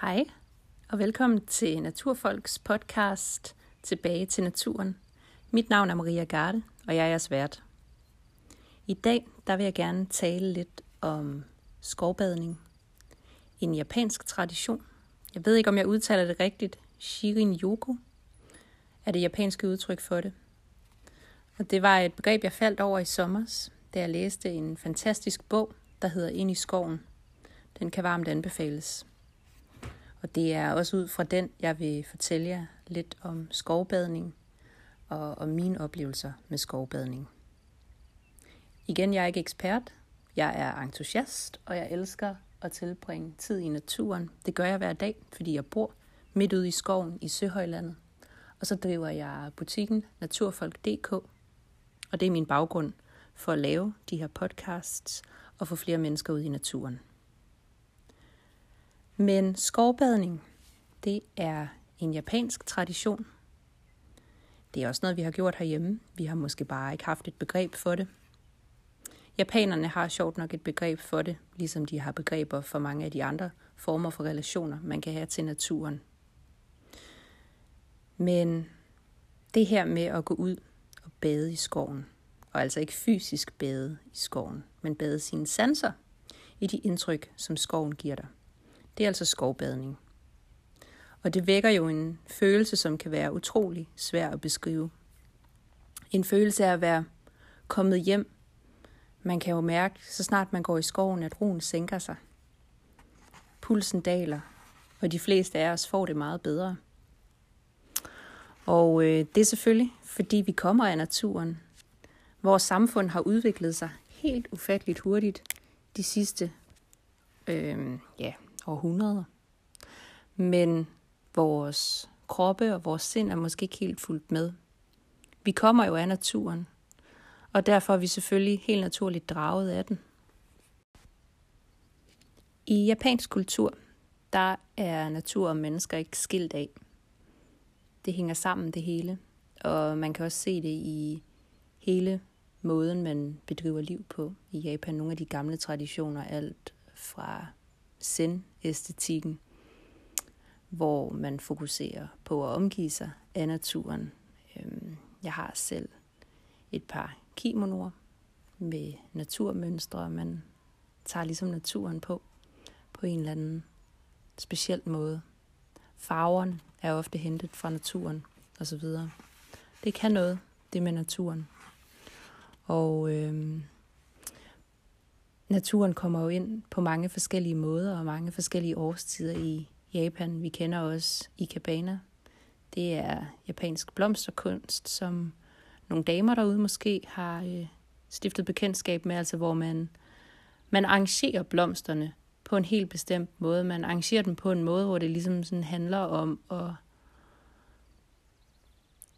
Hej, og velkommen til Naturfolks podcast Tilbage til naturen. Mit navn er Maria Garde, og jeg er jeres vært. I dag der vil jeg gerne tale lidt om skovbadning. En japansk tradition. Jeg ved ikke, om jeg udtaler det rigtigt. Shirin-yoku er det japanske udtryk for det. Og det var et begreb, jeg faldt over i sommer, da jeg læste en fantastisk bog, der hedder Ind i skoven. Den kan varmt anbefales. Og det er også ud fra den, jeg vil fortælle jer lidt om skovbadning og om mine oplevelser med skovbadning. Igen, jeg er ikke ekspert. Jeg er entusiast, og jeg elsker at tilbringe tid i naturen. Det gør jeg hver dag, fordi jeg bor midt ude i skoven i Søhøjlandet. Og så driver jeg butikken naturfolk.dk, og det er min baggrund for at lave de her podcasts og få flere mennesker ud i naturen. Men skovbadning, det er en japansk tradition. Det er også noget, vi har gjort herhjemme. Vi har måske bare ikke haft et begreb for det. Japanerne har sjovt nok et begreb for det, ligesom de har begreber for mange af de andre former for relationer, man kan have til naturen. Men det her med at gå ud og bade i skoven, og altså ikke fysisk bade i skoven, men bade sine sanser i de indtryk, som skoven giver dig. Det er altså skovbadning. Og det vækker jo en følelse, som kan være utrolig svær at beskrive. En følelse af at være kommet hjem. Man kan jo mærke, så snart man går i skoven, at roen sænker sig. Pulsen daler, og de fleste af os får det meget bedre. Og øh, det er selvfølgelig, fordi vi kommer af naturen. Vores samfund har udviklet sig helt ufatteligt hurtigt de sidste øh, ja, århundreder. Men vores kroppe og vores sind er måske ikke helt fuldt med. Vi kommer jo af naturen, og derfor er vi selvfølgelig helt naturligt draget af den. I japansk kultur, der er natur og mennesker ikke skilt af. Det hænger sammen det hele, og man kan også se det i hele måden, man bedriver liv på i Japan. Nogle af de gamle traditioner, alt fra æstetikken, hvor man fokuserer på at omgive sig af naturen. Øhm, jeg har selv et par kimonoer med naturmønstre, man tager ligesom naturen på, på en eller anden speciel måde. Farverne er ofte hentet fra naturen osv. Det kan noget, det med naturen. Og øh, naturen kommer jo ind på mange forskellige måder og mange forskellige årstider i Japan. Vi kender også Ikebana. Det er japansk blomsterkunst, som nogle damer derude måske har øh, stiftet bekendtskab med, altså hvor man, man arrangerer blomsterne på en helt bestemt måde. Man arrangerer dem på en måde, hvor det ligesom sådan handler om at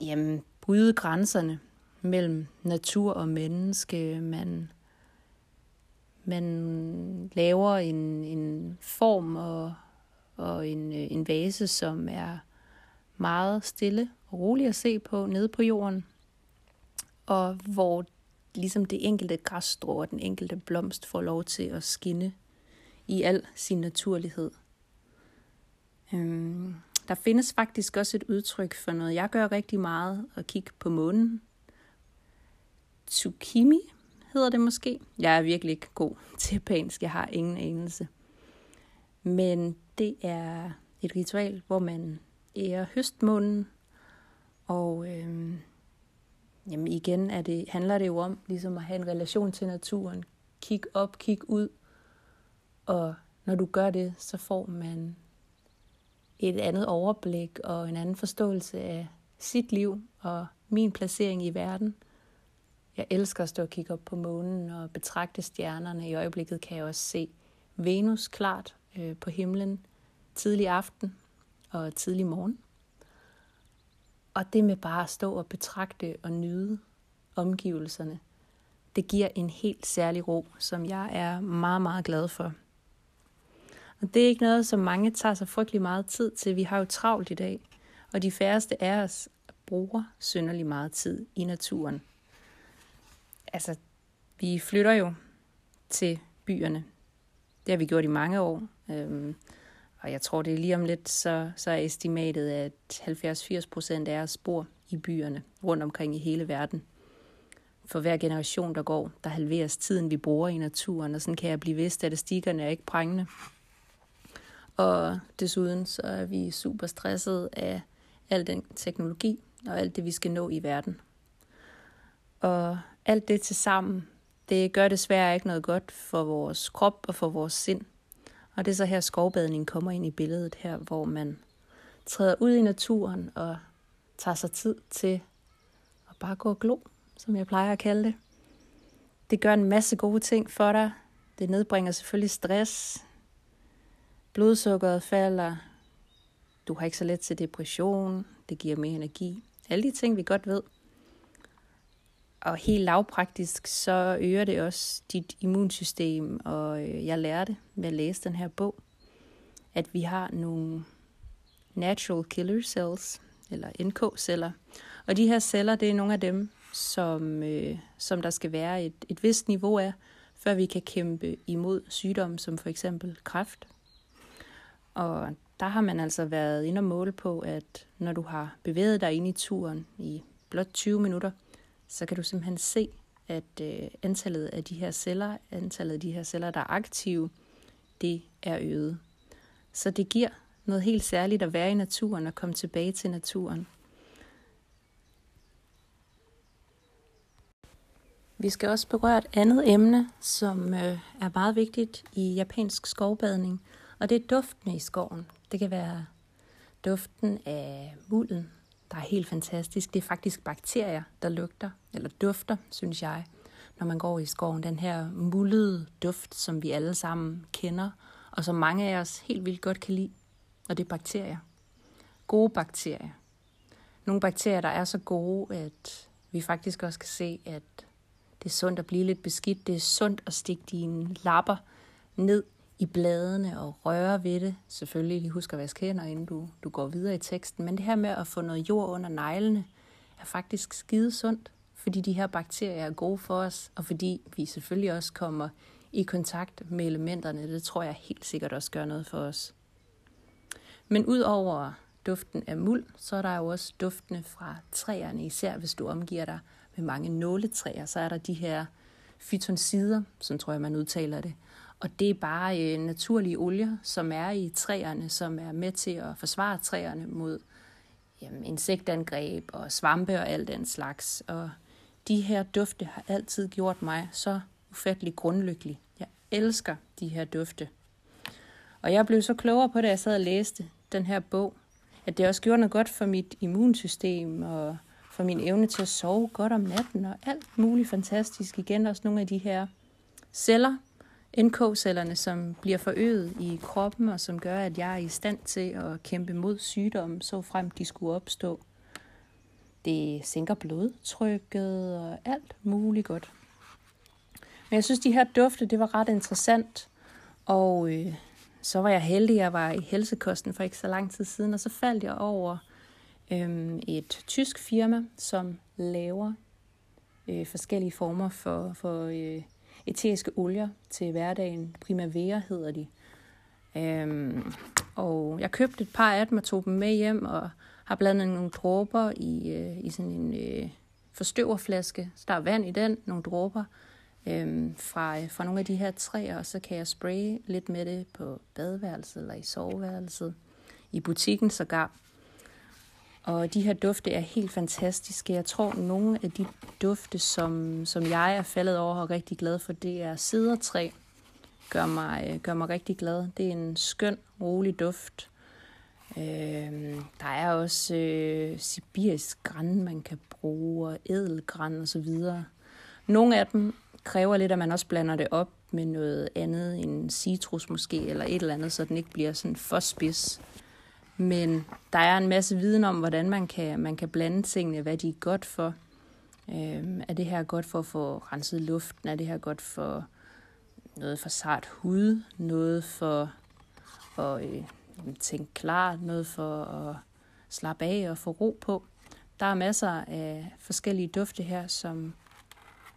jamen, bryde grænserne mellem natur og menneske. Man man laver en, en form og, og en, øh, en vase, som er meget stille og rolig at se på nede på jorden, og hvor ligesom det enkelte græsstrå og den enkelte blomst får lov til at skinne i al sin naturlighed. Øhm, der findes faktisk også et udtryk for noget, jeg gør rigtig meget, at kigge på månen. Tsukimi hedder det måske. Jeg er virkelig ikke god til japansk, jeg har ingen anelse. Men det er et ritual, hvor man ærer høstmånen, og øh, jamen igen er det, handler det jo om ligesom at have en relation til naturen. Kig op, kig ud, og når du gør det, så får man et andet overblik og en anden forståelse af sit liv og min placering i verden – jeg elsker at stå og kigge op på månen og betragte stjernerne. I øjeblikket kan jeg også se Venus klart øh, på himlen tidlig aften og tidlig morgen. Og det med bare at stå og betragte og nyde omgivelserne, det giver en helt særlig ro, som jeg er meget, meget glad for. Og det er ikke noget, som mange tager sig frygtelig meget tid til. Vi har jo travlt i dag, og de færreste af os bruger synderlig meget tid i naturen altså, vi flytter jo til byerne. Det har vi gjort i mange år. Øhm, Og jeg tror, det er lige om lidt, så, så er estimatet, at 70-80 procent af os bor i byerne rundt omkring i hele verden. For hver generation, der går, der halveres tiden, vi bruger i naturen, og sådan kan jeg blive ved. Statistikkerne er ikke prængende. Og desuden så er vi super stresset af al den teknologi og alt det, vi skal nå i verden. Og alt det til sammen, det gør desværre ikke noget godt for vores krop og for vores sind. Og det er så her skovbadning kommer ind i billedet her, hvor man træder ud i naturen og tager sig tid til at bare gå og glo, som jeg plejer at kalde det. Det gør en masse gode ting for dig. Det nedbringer selvfølgelig stress. Blodsukkeret falder. Du har ikke så let til depression. Det giver mere energi. Alle de ting, vi godt ved. Og helt lavpraktisk, så øger det også dit immunsystem, og øh, jeg lærte ved at læse den her bog, at vi har nogle natural killer cells, eller NK-celler. Og de her celler, det er nogle af dem, som, øh, som der skal være et, et vist niveau af, før vi kan kæmpe imod sygdomme, som for eksempel kræft. Og der har man altså været inde og måle på, at når du har bevæget dig ind i turen i blot 20 minutter, så kan du simpelthen se, at øh, antallet af de her celler, antallet af de her celler, der er aktive, det er øget. Så det giver noget helt særligt at være i naturen og komme tilbage til naturen. Vi skal også berøre et andet emne, som øh, er meget vigtigt i japansk skovbadning, og det er duften i skoven. Det kan være duften af mulden, der er helt fantastisk. Det er faktisk bakterier, der lugter, eller dufter, synes jeg, når man går i skoven. Den her mullede duft, som vi alle sammen kender, og som mange af os helt vildt godt kan lide. Og det er bakterier. Gode bakterier. Nogle bakterier, der er så gode, at vi faktisk også kan se, at det er sundt at blive lidt beskidt. Det er sundt at stikke dine lapper ned i bladene og røre ved det. Selvfølgelig lige husk at vaske hænder, inden du, du går videre i teksten. Men det her med at få noget jord under neglene, er faktisk skide sundt, fordi de her bakterier er gode for os, og fordi vi selvfølgelig også kommer i kontakt med elementerne. Det tror jeg helt sikkert også gør noget for os. Men ud over duften af muld, så er der jo også duftene fra træerne, især hvis du omgiver dig med mange nåletræer, så er der de her fytonsider, som tror jeg, man udtaler det, og det er bare øh, naturlige olier, som er i træerne, som er med til at forsvare træerne mod jamen, insektangreb og svampe og alt den slags. Og de her dufte har altid gjort mig så ufattelig grundlykkelig. Jeg elsker de her dufte. Og jeg blev så klogere på det, jeg sad og læste den her bog, at det også gjorde noget godt for mit immunsystem og for min evne til at sove godt om natten og alt muligt fantastisk. Igen også nogle af de her celler, NK-cellerne, som bliver forøget i kroppen, og som gør, at jeg er i stand til at kæmpe mod sygdomme, så frem de skulle opstå. Det sænker blodtrykket og alt muligt godt. Men jeg synes, de her dufte, det var ret interessant. Og øh, så var jeg heldig, jeg var i helsekosten for ikke så lang tid siden, og så faldt jeg over øh, et tysk firma, som laver øh, forskellige former for, for øh, eteriske olier til hverdagen. Primavera hedder de. Øhm, og jeg købte et par af dem og tog dem med hjem og har blandet nogle dråber i, øh, i sådan en øh, forstøverflaske. Så der er vand i den, nogle dråber øhm, øh, fra, fra nogle af de her træer, og så kan jeg spraye lidt med det på badeværelset eller i soveværelset, i butikken sågar. Og de her dufte er helt fantastiske. Jeg tror, nogle af de dufte, som, som jeg er faldet over og rigtig glad for, det er sidertræ. Gør mig, øh, gør mig rigtig glad. Det er en skøn, rolig duft. Øh, der er også øh, sibirisk græn, man kan bruge, og edelgræn og så videre. Nogle af dem kræver lidt, at man også blander det op med noget andet, en citrus måske, eller et eller andet, så den ikke bliver sådan for spids. Men der er en masse viden om, hvordan man kan, man kan blande tingene, hvad de er godt for. Øhm, er det her godt for at få renset luften? Er det her godt for noget for sart hud? Noget for at øh, tænke klart? Noget for at slappe af og få ro på? Der er masser af forskellige dufte her, som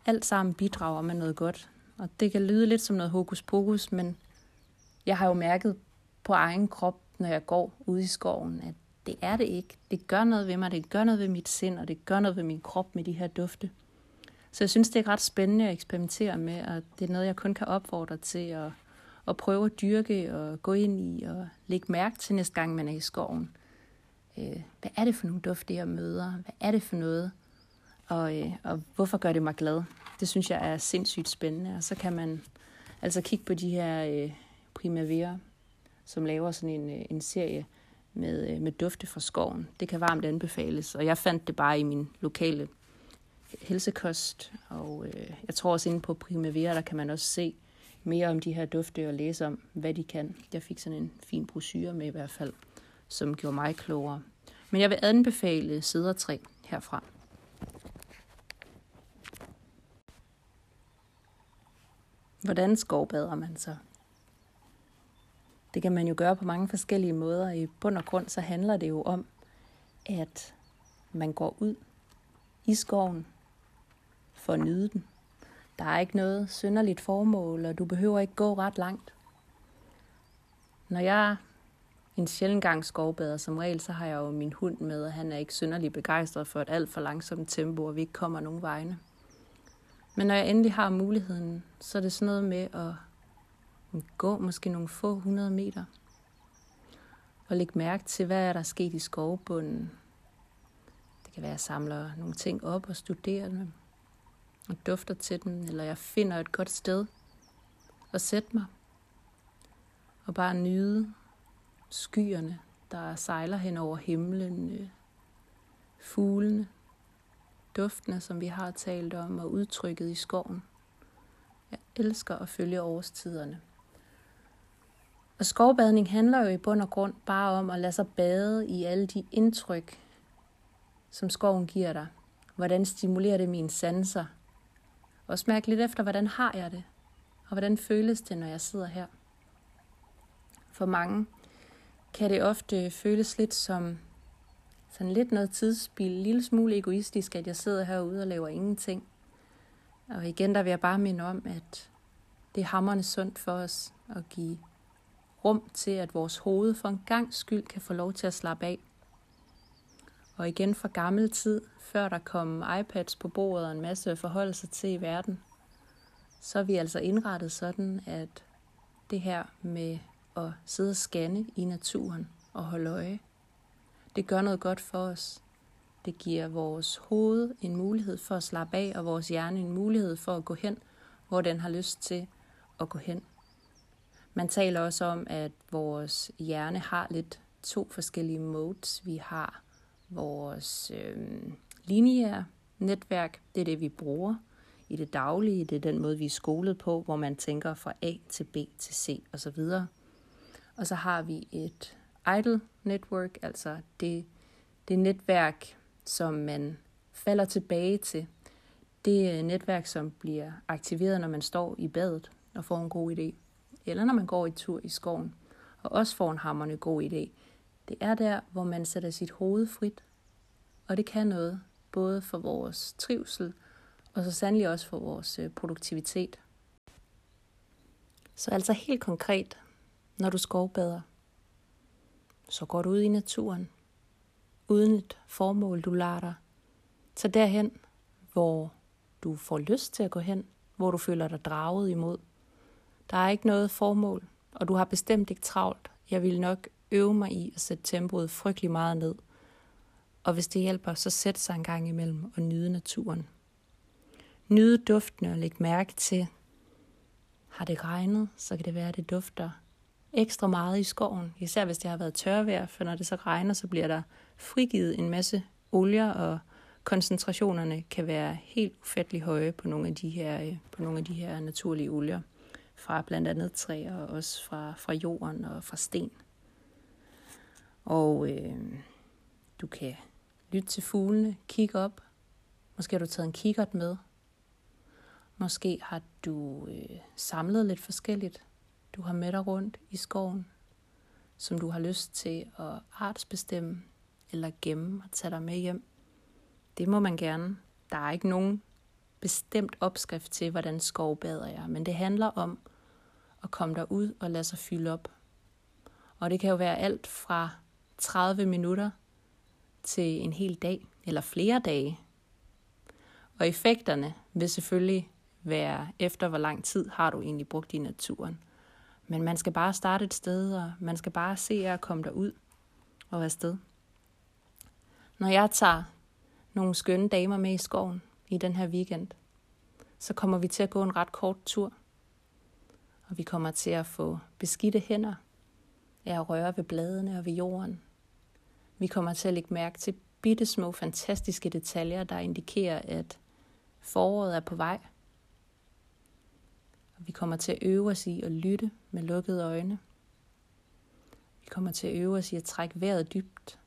alt sammen bidrager med noget godt. Og det kan lyde lidt som noget hokus pokus, men jeg har jo mærket på egen krop, når jeg går ude i skoven, at det er det ikke. Det gør noget ved mig, det gør noget ved mit sind, og det gør noget ved min krop med de her dufte. Så jeg synes, det er ret spændende at eksperimentere med, og det er noget, jeg kun kan opfordre til at, at prøve at dyrke og gå ind i og lægge mærke til næste gang, man er i skoven. Øh, hvad er det for nogle dufte, jeg møder? Hvad er det for noget? Og, øh, og hvorfor gør det mig glad? Det synes jeg er sindssygt spændende. Og så kan man altså kigge på de her øh, Primavera, som laver sådan en, øh, en serie med, øh, med dufte fra skoven. Det kan varmt anbefales, og jeg fandt det bare i min lokale helsekost, og øh, jeg tror også inde på Primavera, der kan man også se mere om de her dufte og læse om, hvad de kan. Jeg fik sådan en fin brochure med i hvert fald, som gjorde mig klogere. Men jeg vil anbefale sædertræ herfra. Hvordan skovbader man så? Det kan man jo gøre på mange forskellige måder. I bund og grund så handler det jo om, at man går ud i skoven for at nyde den. Der er ikke noget synderligt formål, og du behøver ikke gå ret langt. Når jeg en sjældent gang skovbader, som regel, så har jeg jo min hund med, og han er ikke synderligt begejstret for et alt for langsomt tempo, og vi ikke kommer nogen vegne. Men når jeg endelig har muligheden, så er det sådan noget med at gå måske nogle få hundrede meter. Og lægge mærke til, hvad er der sket i skovbunden. Det kan være, at jeg samler nogle ting op og studerer dem. Og dufter til dem, eller jeg finder et godt sted at sætte mig. Og bare nyde skyerne, der sejler hen over himlen, øh, fuglene, duftene, som vi har talt om, og udtrykket i skoven. Jeg elsker at følge årstiderne. Og skovbadning handler jo i bund og grund bare om at lade sig bade i alle de indtryk, som skoven giver dig. Hvordan stimulerer det mine sanser? Og mærke lidt efter, hvordan har jeg det? Og hvordan føles det, når jeg sidder her? For mange kan det ofte føles lidt som sådan lidt noget tidsspil, en lille smule egoistisk, at jeg sidder herude og laver ingenting. Og igen, der vil jeg bare minde om, at det er hammerne sundt for os at give rum til, at vores hoved for en gang skyld kan få lov til at slappe af. Og igen fra gammel tid, før der kom iPads på bordet og en masse forhold sig til i verden, så er vi altså indrettet sådan, at det her med at sidde og scanne i naturen og holde øje, det gør noget godt for os. Det giver vores hoved en mulighed for at slappe af, og vores hjerne en mulighed for at gå hen, hvor den har lyst til at gå hen. Man taler også om, at vores hjerne har lidt to forskellige modes. Vi har vores øh, lineære netværk, det er det, vi bruger i det daglige. Det er den måde, vi er skolet på, hvor man tænker fra A til B til C osv. Og så har vi et idle network, altså det, det netværk, som man falder tilbage til. Det er netværk, som bliver aktiveret, når man står i badet og får en god idé eller når man går i tur i skoven, og også får en hammerne god idé. Det er der, hvor man sætter sit hoved frit, og det kan noget, både for vores trivsel, og så sandelig også for vores øh, produktivitet. Så altså helt konkret, når du skovbader, så går du ud i naturen, uden et formål, du lader dig. Så derhen, hvor du får lyst til at gå hen, hvor du føler dig draget imod. Der er ikke noget formål, og du har bestemt ikke travlt. Jeg vil nok øve mig i at sætte tempoet frygtelig meget ned. Og hvis det hjælper, så sæt sig en gang imellem og nyde naturen. Nyde duftene og læg mærke til, har det regnet, så kan det være, at det dufter ekstra meget i skoven. Især hvis det har været tørvejr, for når det så regner, så bliver der frigivet en masse olier, og koncentrationerne kan være helt ufattelig høje på nogle af de her, øh, på nogle af de her naturlige olier fra blandt andet træer, og også fra, fra jorden og fra sten. Og øh, du kan lytte til fuglene, kigge op. Måske har du taget en kikkert med. Måske har du øh, samlet lidt forskelligt. Du har med dig rundt i skoven, som du har lyst til at artsbestemme eller gemme og tage dig med hjem. Det må man gerne. Der er ikke nogen bestemt opskrift til, hvordan skovbader jeg, men det handler om at komme derud og lade sig fylde op. Og det kan jo være alt fra 30 minutter til en hel dag eller flere dage. Og effekterne vil selvfølgelig være efter, hvor lang tid har du egentlig brugt i naturen. Men man skal bare starte et sted, og man skal bare se at komme derud og være sted. Når jeg tager nogle skønne damer med i skoven i den her weekend, så kommer vi til at gå en ret kort tur. Og vi kommer til at få beskidte hænder af at røre ved bladene og ved jorden. Vi kommer til at lægge mærke til bitte små fantastiske detaljer, der indikerer, at foråret er på vej. Og vi kommer til at øve os i at lytte med lukkede øjne. Vi kommer til at øve os i at trække vejret dybt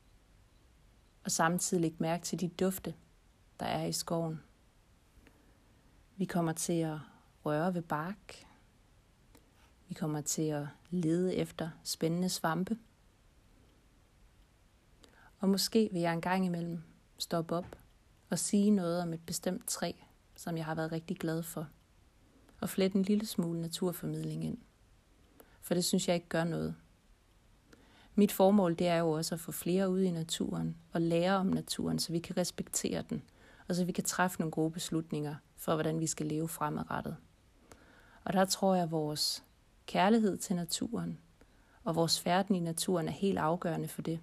og samtidig lægge mærke til de dufte, der er i skoven. Vi kommer til at røre ved bark. Vi kommer til at lede efter spændende svampe. Og måske vil jeg en gang imellem stoppe op og sige noget om et bestemt træ, som jeg har været rigtig glad for. Og flette en lille smule naturformidling ind. For det synes jeg ikke gør noget. Mit formål det er jo også at få flere ud i naturen og lære om naturen, så vi kan respektere den, og så vi kan træffe nogle gode beslutninger for, hvordan vi skal leve fremadrettet. Og der tror jeg, at vores kærlighed til naturen og vores færden i naturen er helt afgørende for det.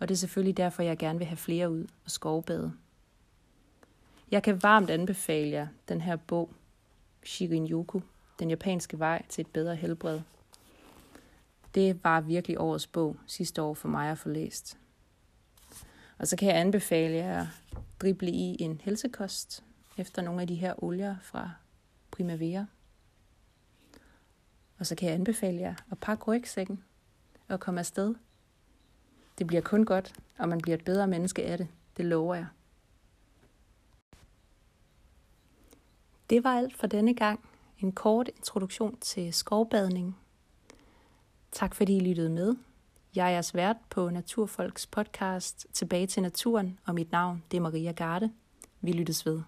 Og det er selvfølgelig derfor, jeg gerne vil have flere ud og skovbade. Jeg kan varmt anbefale jer den her bog, Shirin-yoku, Den japanske vej til et bedre helbred. Det var virkelig årets bog sidste år for mig at få læst. Og så kan jeg anbefale jer at drible i en helsekost efter nogle af de her olier fra Primavera. Og så kan jeg anbefale jer at pakke rygsækken og komme afsted. Det bliver kun godt, og man bliver et bedre menneske af det. Det lover jeg. Det var alt for denne gang. En kort introduktion til skovbadning. Tak fordi I lyttede med. Jeg er jeres vært på Naturfolks podcast Tilbage til naturen, og mit navn det er Maria Garde. Vi lyttes ved.